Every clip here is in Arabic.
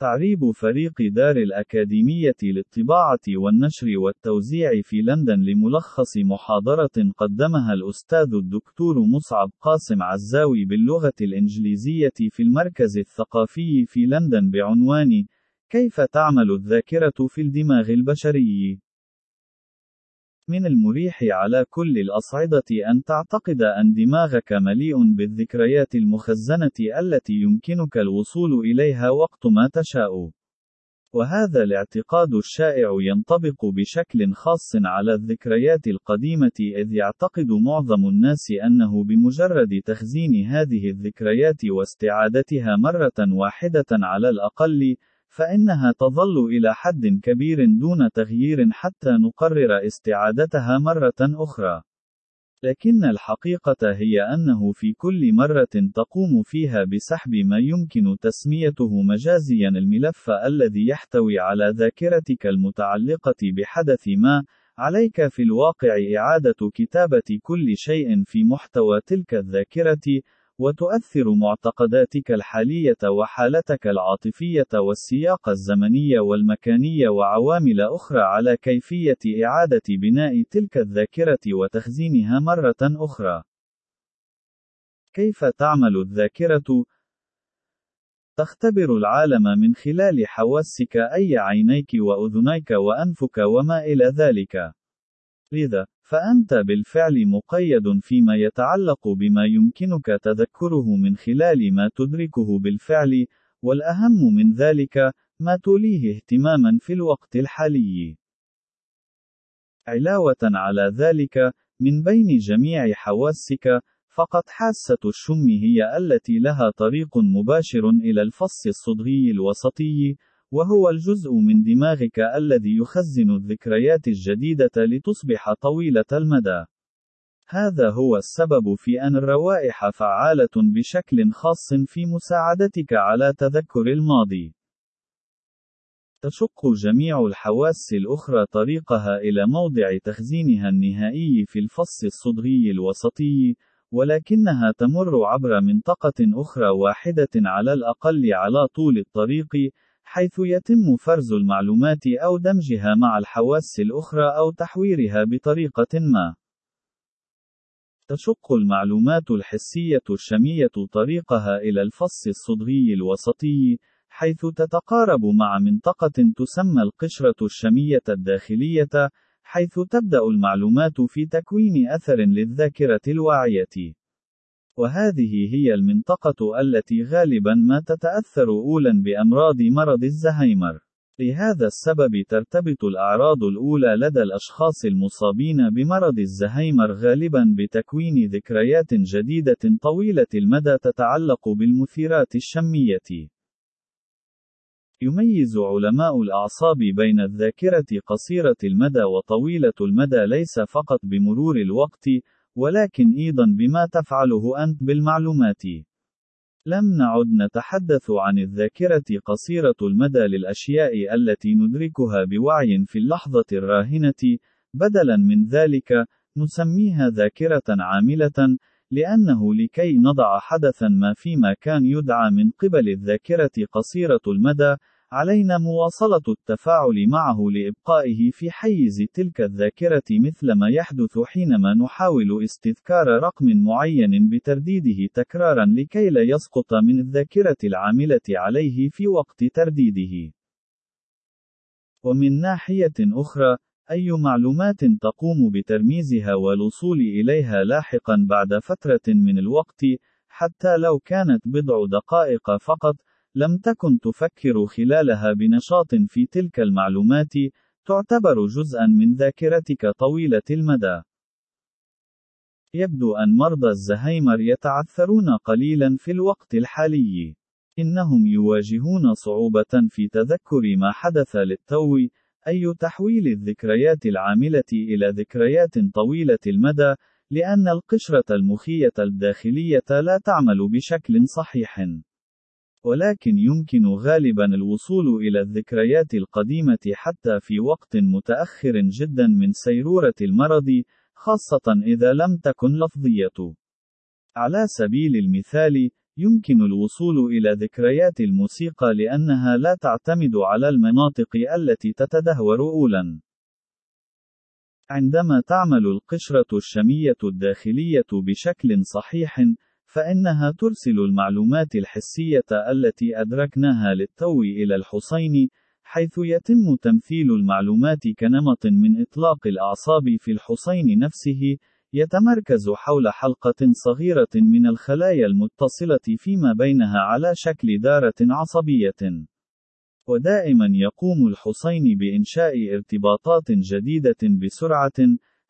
تعريب فريق دار الأكاديمية للطباعة والنشر والتوزيع في لندن لملخص محاضرة قدمها الأستاذ الدكتور مصعب قاسم عزاوي باللغة الإنجليزية في المركز الثقافي في لندن بعنوان: كيف تعمل الذاكرة في الدماغ البشري؟ من المريح على كل الأصعدة أن تعتقد أن دماغك مليء بالذكريات المخزنة التي يمكنك الوصول إليها وقت ما تشاء. وهذا الاعتقاد الشائع ينطبق بشكل خاص على الذكريات القديمة إذ يعتقد معظم الناس أنه بمجرد تخزين هذه الذكريات واستعادتها مرة واحدة على الأقل، فإنها تظل إلى حد كبير دون تغيير حتى نقرر استعادتها مرة أخرى. لكن الحقيقة هي أنه في كل مرة تقوم فيها بسحب ما يمكن تسميته مجازيا الملف الذي يحتوي على ذاكرتك المتعلقة بحدث ما، عليك في الواقع إعادة كتابة كل شيء في محتوى تلك الذاكرة، وتؤثر معتقداتك الحالية وحالتك العاطفية والسياق الزمني والمكاني وعوامل أخرى على كيفية إعادة بناء تلك الذاكرة وتخزينها مرة أخرى. كيف تعمل الذاكرة؟ تختبر العالم من خلال حواسك أي عينيك وأذنيك وأنفك وما إلى ذلك. لذا، فأنت بالفعل مقيد فيما يتعلق بما يمكنك تذكره من خلال ما تدركه بالفعل، والأهم من ذلك، ما توليه اهتماما في الوقت الحالي. علاوة على ذلك، من بين جميع حواسك، فقط حاسة الشم هي التي لها طريق مباشر إلى الفص الصدغي الوسطي، وهو الجزء من دماغك الذي يخزن الذكريات الجديدة لتصبح طويلة المدى. هذا هو السبب في أن الروائح فعالة بشكل خاص في مساعدتك على تذكر الماضي. تشق جميع الحواس الأخرى طريقها إلى موضع تخزينها النهائي في الفص الصدغي الوسطي، ولكنها تمر عبر منطقة أخرى واحدة على الأقل على طول الطريق، حيث يتم فرز المعلومات أو دمجها مع الحواس الأخرى أو تحويرها بطريقة ما. تشق المعلومات الحسية الشمية طريقها إلى الفص الصدغي الوسطي، حيث تتقارب مع منطقة تسمى القشرة الشمية الداخلية، حيث تبدأ المعلومات في تكوين أثر للذاكرة الواعية. وهذه هي المنطقة التي غالبا ما تتأثر أولا بأمراض مرض الزهايمر. لهذا السبب ترتبط الأعراض الأولى لدى الأشخاص المصابين بمرض الزهايمر غالبا بتكوين ذكريات جديدة طويلة المدى تتعلق بالمثيرات الشمية. يميز علماء الأعصاب بين الذاكرة قصيرة المدى وطويلة المدى ليس فقط بمرور الوقت، ولكن أيضا بما تفعله أنت بالمعلومات. لم نعد نتحدث عن الذاكرة قصيرة المدى للأشياء التي ندركها بوعي في اللحظة الراهنة، بدلاً من ذلك، نسميها ذاكرة عاملة، لأنه لكي نضع حدثًا ما فيما كان يدعى من قبل الذاكرة قصيرة المدى، علينا مواصلة التفاعل معه لإبقائه في حيز تلك الذاكرة مثلما يحدث حينما نحاول استذكار رقم معين بترديده تكرارا لكي لا يسقط من الذاكرة العاملة عليه في وقت ترديده. ومن ناحية أخرى، أي معلومات تقوم بترميزها والوصول إليها لاحقا بعد فترة من الوقت، حتى لو كانت بضع دقائق فقط، لم تكن تفكر خلالها بنشاط في تلك المعلومات، تعتبر جزءا من ذاكرتك طويلة المدى. يبدو أن مرضى الزهايمر يتعثرون قليلا في الوقت الحالي. إنهم يواجهون صعوبة في تذكر ما حدث للتو، أي تحويل الذكريات العاملة إلى ذكريات طويلة المدى، لأن القشرة المخية الداخلية لا تعمل بشكل صحيح. ولكن يمكن غالبا الوصول إلى الذكريات القديمة حتى في وقت متأخر جدا من سيرورة المرض، خاصة إذا لم تكن لفظية. على سبيل المثال، يمكن الوصول إلى ذكريات الموسيقى لأنها لا تعتمد على المناطق التي تتدهور أولاً. عندما تعمل القشرة الشمية الداخلية بشكل صحيح، فإنها ترسل المعلومات الحسية التي أدركناها للتو إلى الحصين، حيث يتم تمثيل المعلومات كنمط من إطلاق الأعصاب في الحصين نفسه، يتمركز حول حلقة صغيرة من الخلايا المتصلة فيما بينها على شكل دارة عصبية. ودائما يقوم الحصين بإنشاء ارتباطات جديدة بسرعة،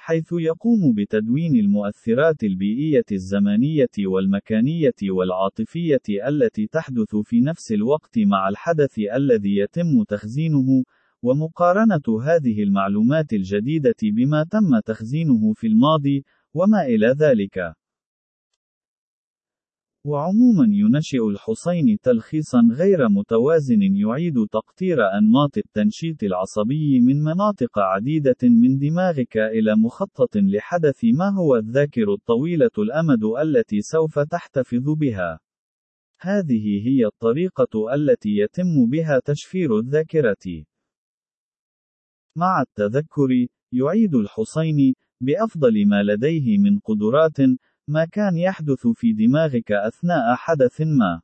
حيث يقوم بتدوين المؤثرات البيئية الزمانية والمكانية والعاطفية التي تحدث في نفس الوقت مع الحدث الذي يتم تخزينه، ومقارنة هذه المعلومات الجديدة بما تم تخزينه في الماضي، وما إلى ذلك. وعموما ينشئ الحصين تلخيصا غير متوازن يعيد تقطير أنماط التنشيط العصبي من مناطق عديدة من دماغك إلى مخطط لحدث ما هو الذاكر الطويلة الأمد التي سوف تحتفظ بها. هذه هي الطريقة التي يتم بها تشفير الذاكرة. مع التذكر، يعيد الحصين، بأفضل ما لديه من قدرات، ما كان يحدث في دماغك أثناء حدث ما.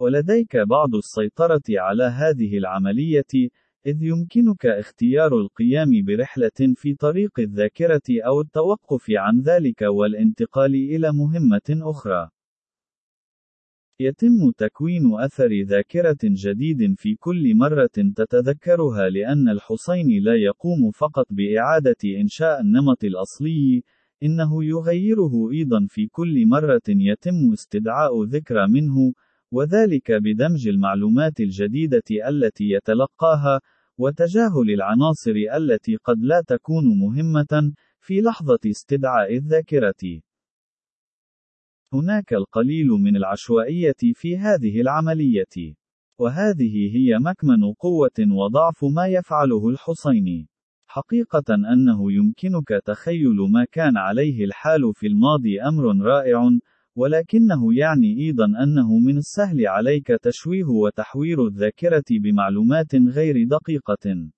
ولديك بعض السيطرة على هذه العملية، إذ يمكنك اختيار القيام برحلة في طريق الذاكرة أو التوقف عن ذلك والانتقال إلى مهمة أخرى. يتم تكوين أثر ذاكرة جديد في كل مرة تتذكرها لأن الحصين لا يقوم فقط بإعادة إنشاء النمط الأصلي، إنه يغيره أيضا في كل مرة يتم استدعاء ذكرى منه، وذلك بدمج المعلومات الجديدة التي يتلقاها، وتجاهل العناصر التي قد لا تكون مهمة، في لحظة استدعاء الذاكرة. هناك القليل من العشوائية في هذه العملية. وهذه هي مكمن قوة وضعف ما يفعله الحصيني. حقيقة أنه يمكنك تخيل ما كان عليه الحال في الماضي أمر رائع، ولكنه يعني أيضا أنه من السهل عليك تشويه وتحوير الذاكرة بمعلومات غير دقيقة.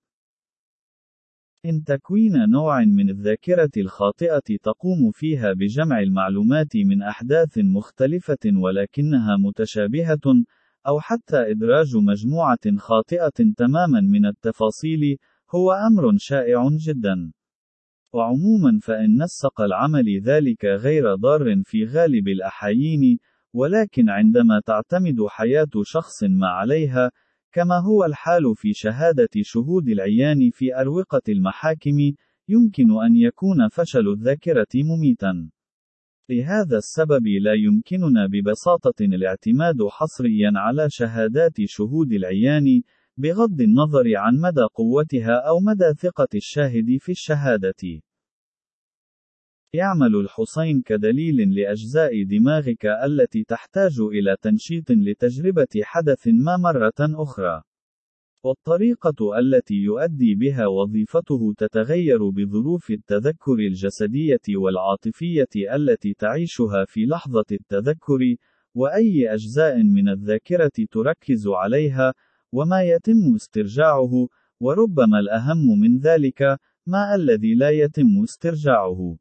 إن تكوين نوع من الذاكرة الخاطئة تقوم فيها بجمع المعلومات من أحداث مختلفة ولكنها متشابهة، أو حتى إدراج مجموعة خاطئة تماما من التفاصيل، هو أمر شائع جدا. وعموما فإن نسق العمل ذلك غير ضار في غالب الأحايين، ولكن عندما تعتمد حياة شخص ما عليها، كما هو الحال في شهادة شهود العيان في أروقة المحاكم، يمكن أن يكون فشل الذاكرة مميتا. لهذا السبب لا يمكننا ببساطة الاعتماد حصريا على شهادات شهود العيان، بغض النظر عن مدى قوتها أو مدى ثقة الشاهد في الشهادة. يعمل الحصين كدليل لأجزاء دماغك التي تحتاج إلى تنشيط لتجربة حدث ما مرة أخرى. والطريقة التي يؤدي بها وظيفته تتغير بظروف التذكر الجسدية والعاطفية التي تعيشها في لحظة التذكر، وأي أجزاء من الذاكرة تركز عليها، وما يتم استرجاعه، وربما الأهم من ذلك، ما الذي لا يتم استرجاعه.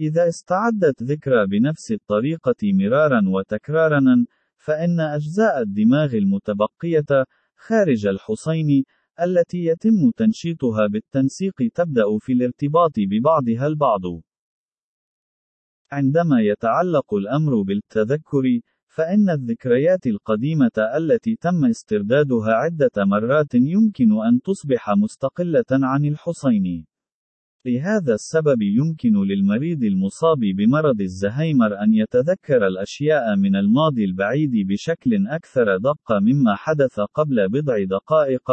إذا استعدت ذكرى بنفس الطريقة مرارا وتكرارا، فإن أجزاء الدماغ المتبقية خارج الحصين التي يتم تنشيطها بالتنسيق تبدأ في الارتباط ببعضها البعض. عندما يتعلق الأمر بالتذكر، فإن الذكريات القديمة التي تم استردادها عدة مرات يمكن أن تصبح مستقلة عن الحصين. لهذا السبب يمكن للمريض المصاب بمرض الزهايمر أن يتذكر الأشياء من الماضي البعيد بشكل أكثر دقة مما حدث قبل بضع دقائق،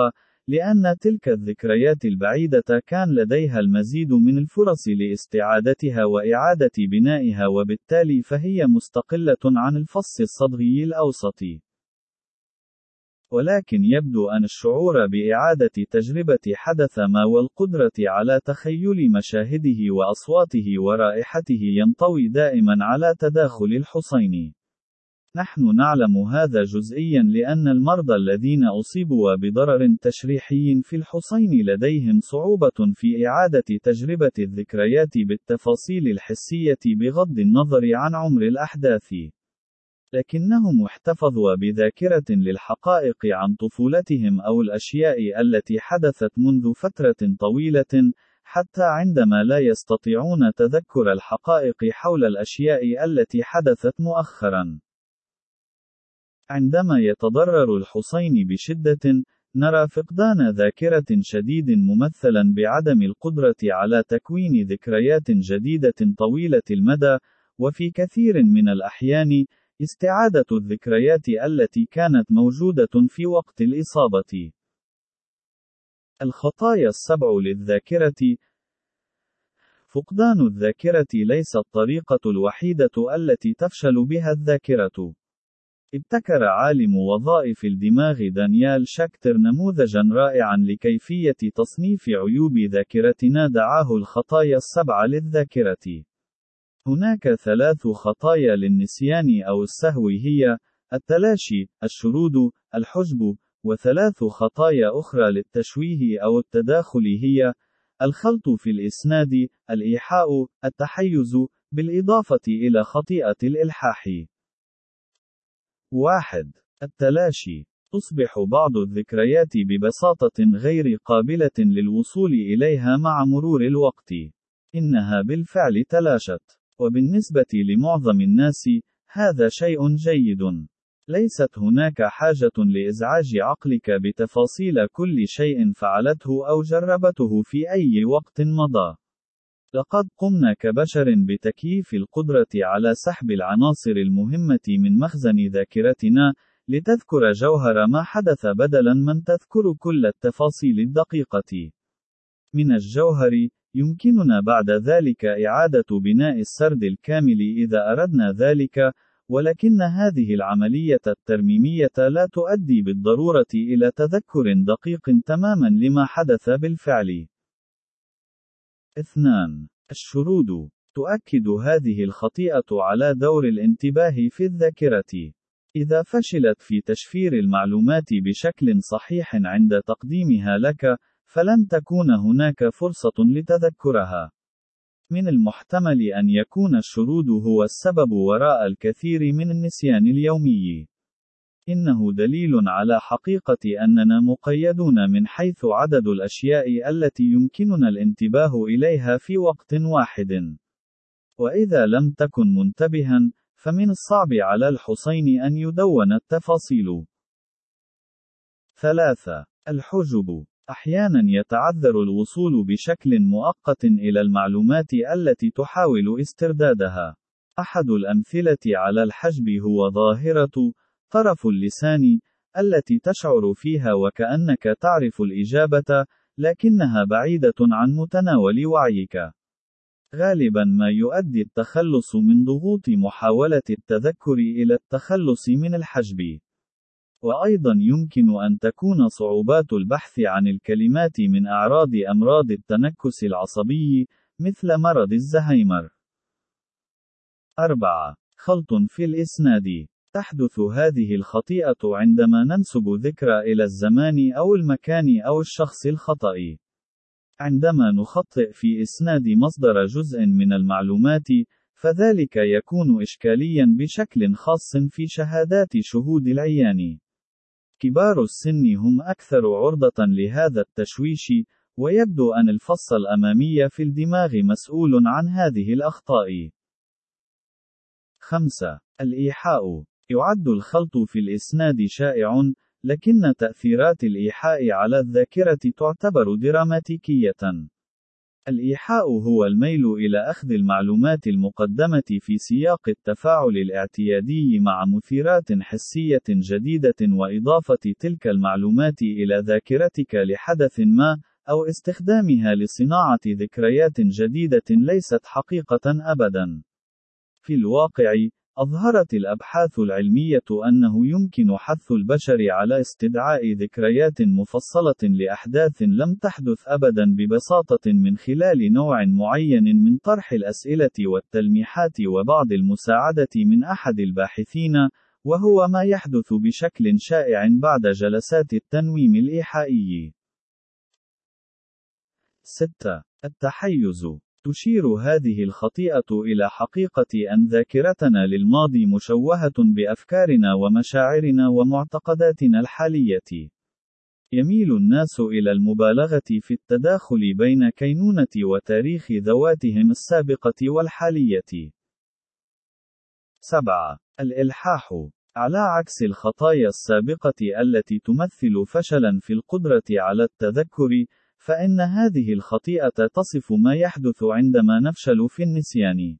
لأن تلك الذكريات البعيدة كان لديها المزيد من الفرص لاستعادتها وإعادة بنائها وبالتالي فهي مستقلة عن الفص الصدغي الأوسطي. ولكن يبدو أن الشعور بإعادة تجربة حدث ما والقدرة على تخيل مشاهده وأصواته ورائحته ينطوي دائما على تداخل الحصين. نحن نعلم هذا جزئيا لأن المرضى الذين أصيبوا بضرر تشريحي في الحصين لديهم صعوبة في إعادة تجربة الذكريات بالتفاصيل الحسية بغض النظر عن عمر الأحداث. لكنهم احتفظوا بذاكرة للحقائق عن طفولتهم أو الأشياء التي حدثت منذ فترة طويلة، حتى عندما لا يستطيعون تذكر الحقائق حول الأشياء التي حدثت مؤخرًا. عندما يتضرر الحصين بشدة، نرى فقدان ذاكرة شديد ممثلا بعدم القدرة على تكوين ذكريات جديدة طويلة المدى، وفي كثير من الأحيان، استعادة الذكريات التي كانت موجودة في وقت الإصابة. الخطايا السبع للذاكرة فقدان الذاكرة ليس الطريقة الوحيدة التي تفشل بها الذاكرة. ابتكر عالم وظائف الدماغ دانيال شاكتر نموذجا رائعا لكيفية تصنيف عيوب ذاكرتنا دعاه الخطايا السبع للذاكرة. هناك ثلاث خطايا للنسيان أو السهو هي: التلاشي، الشرود، الحجب، وثلاث خطايا أخرى للتشويه أو التداخل هي: الخلط في الإسناد، الإيحاء، التحيز، بالإضافة إلى خطيئة الإلحاح. واحد التلاشي تصبح بعض الذكريات ببساطة غير قابلة للوصول إليها مع مرور الوقت. إنها بالفعل تلاشت. وبالنسبة لمعظم الناس، هذا شيء جيد. ليست هناك حاجة لإزعاج عقلك بتفاصيل كل شيء فعلته أو جربته في أي وقت مضى. لقد قمنا كبشر بتكييف القدرة على سحب العناصر المهمة من مخزن ذاكرتنا، لتذكر جوهر ما حدث بدلاً من تذكر كل التفاصيل الدقيقة. من الجوهر، يمكننا بعد ذلك إعادة بناء السرد الكامل إذا أردنا ذلك، ولكن هذه العملية الترميمية لا تؤدي بالضرورة إلى تذكر دقيق تمامًا لما حدث بالفعل. 2. الشرود تؤكد هذه الخطيئة على دور الانتباه في الذاكرة. إذا فشلت في تشفير المعلومات بشكل صحيح عند تقديمها لك، فلن تكون هناك فرصة لتذكرها. من المحتمل أن يكون الشرود هو السبب وراء الكثير من النسيان اليومي. إنه دليل على حقيقة أننا مقيدون من حيث عدد الأشياء التي يمكننا الانتباه إليها في وقت واحد. وإذا لم تكن منتبها، فمن الصعب على الحصين أن يدون التفاصيل. 3. الحجب أحيانا يتعذر الوصول بشكل مؤقت إلى المعلومات التي تحاول استردادها. أحد الأمثلة على الحجب هو ظاهرة طرف اللسان، التي تشعر فيها وكأنك تعرف الإجابة، لكنها بعيدة عن متناول وعيك. غالبا ما يؤدي التخلص من ضغوط محاولة التذكر إلى التخلص من الحجب. وأيضا يمكن أن تكون صعوبات البحث عن الكلمات من أعراض أمراض التنكس العصبي، مثل مرض الزهايمر. 4. خلط في الإسناد تحدث هذه الخطيئة عندما ننسب ذكرى إلى الزمان أو المكان أو الشخص الخطأ. عندما نخطئ في إسناد مصدر جزء من المعلومات، فذلك يكون إشكاليا بشكل خاص في شهادات شهود العيان. كبار السن هم أكثر عرضة لهذا التشويش، ويبدو أن الفص الأمامي في الدماغ مسؤول عن هذه الأخطاء. 5. الإيحاء يعد الخلط في الإسناد شائع، لكن تأثيرات الإيحاء على الذاكرة تعتبر دراماتيكية. الإيحاء هو الميل إلى أخذ المعلومات المقدمة في سياق التفاعل الاعتيادي مع مثيرات حسية جديدة وإضافة تلك المعلومات إلى ذاكرتك لحدث ما، أو استخدامها لصناعة ذكريات جديدة ليست حقيقة أبدا. في الواقع، أظهرت الأبحاث العلمية أنه يمكن حث البشر على استدعاء ذكريات مفصلة لأحداث لم تحدث أبدا ببساطة من خلال نوع معين من طرح الأسئلة والتلميحات وبعض المساعدة من أحد الباحثين، وهو ما يحدث بشكل شائع بعد جلسات التنويم الإيحائي. 6. التحيز تشير هذه الخطيئة إلى حقيقة أن ذاكرتنا للماضي مشوهة بأفكارنا ومشاعرنا ومعتقداتنا الحالية. يميل الناس إلى المبالغة في التداخل بين كينونة وتاريخ ذواتهم السابقة والحالية. 7. الإلحاح على عكس الخطايا السابقة التي تمثل فشلا في القدرة على التذكر، فإن هذه الخطيئة تصف ما يحدث عندما نفشل في النسيان.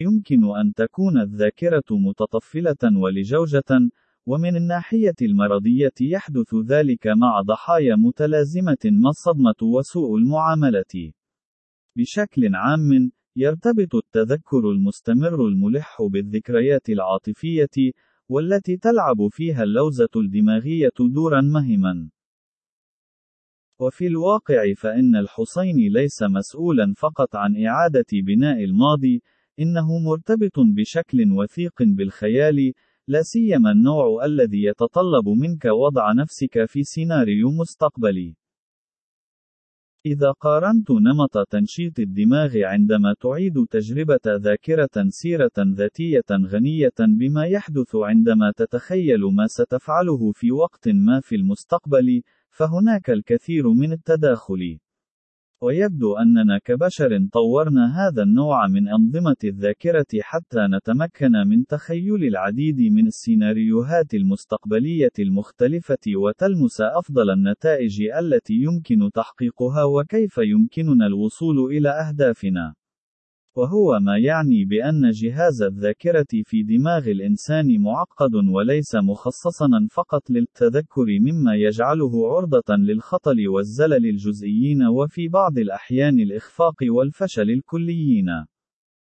يمكن أن تكون الذاكرة متطفلة ولجوجة، ومن الناحية المرضية يحدث ذلك مع ضحايا متلازمة ما الصدمة وسوء المعاملة. بشكل عام، يرتبط التذكر المستمر الملح بالذكريات العاطفية، والتي تلعب فيها اللوزة الدماغية دورا مهما. وفي الواقع فإن الحسين ليس مسؤولا فقط عن إعادة بناء الماضي، إنه مرتبط بشكل وثيق بالخيال، لا سيما النوع الذي يتطلب منك وضع نفسك في سيناريو مستقبلي. إذا قارنت نمط تنشيط الدماغ عندما تعيد تجربة ذاكرة سيرة ذاتية غنية بما يحدث عندما تتخيل ما ستفعله في وقت ما في المستقبل، فهناك الكثير من التداخل. ويبدو أننا كبشر طورنا هذا النوع من أنظمة الذاكرة حتى نتمكن من تخيل العديد من السيناريوهات المستقبلية المختلفة وتلمس أفضل النتائج التي يمكن تحقيقها وكيف يمكننا الوصول إلى أهدافنا. وهو ما يعني بأن جهاز الذاكرة في دماغ الإنسان معقد وليس مخصصا فقط للتذكر مما يجعله عرضة للخطل والزلل الجزئيين وفي بعض الأحيان الإخفاق والفشل الكليين.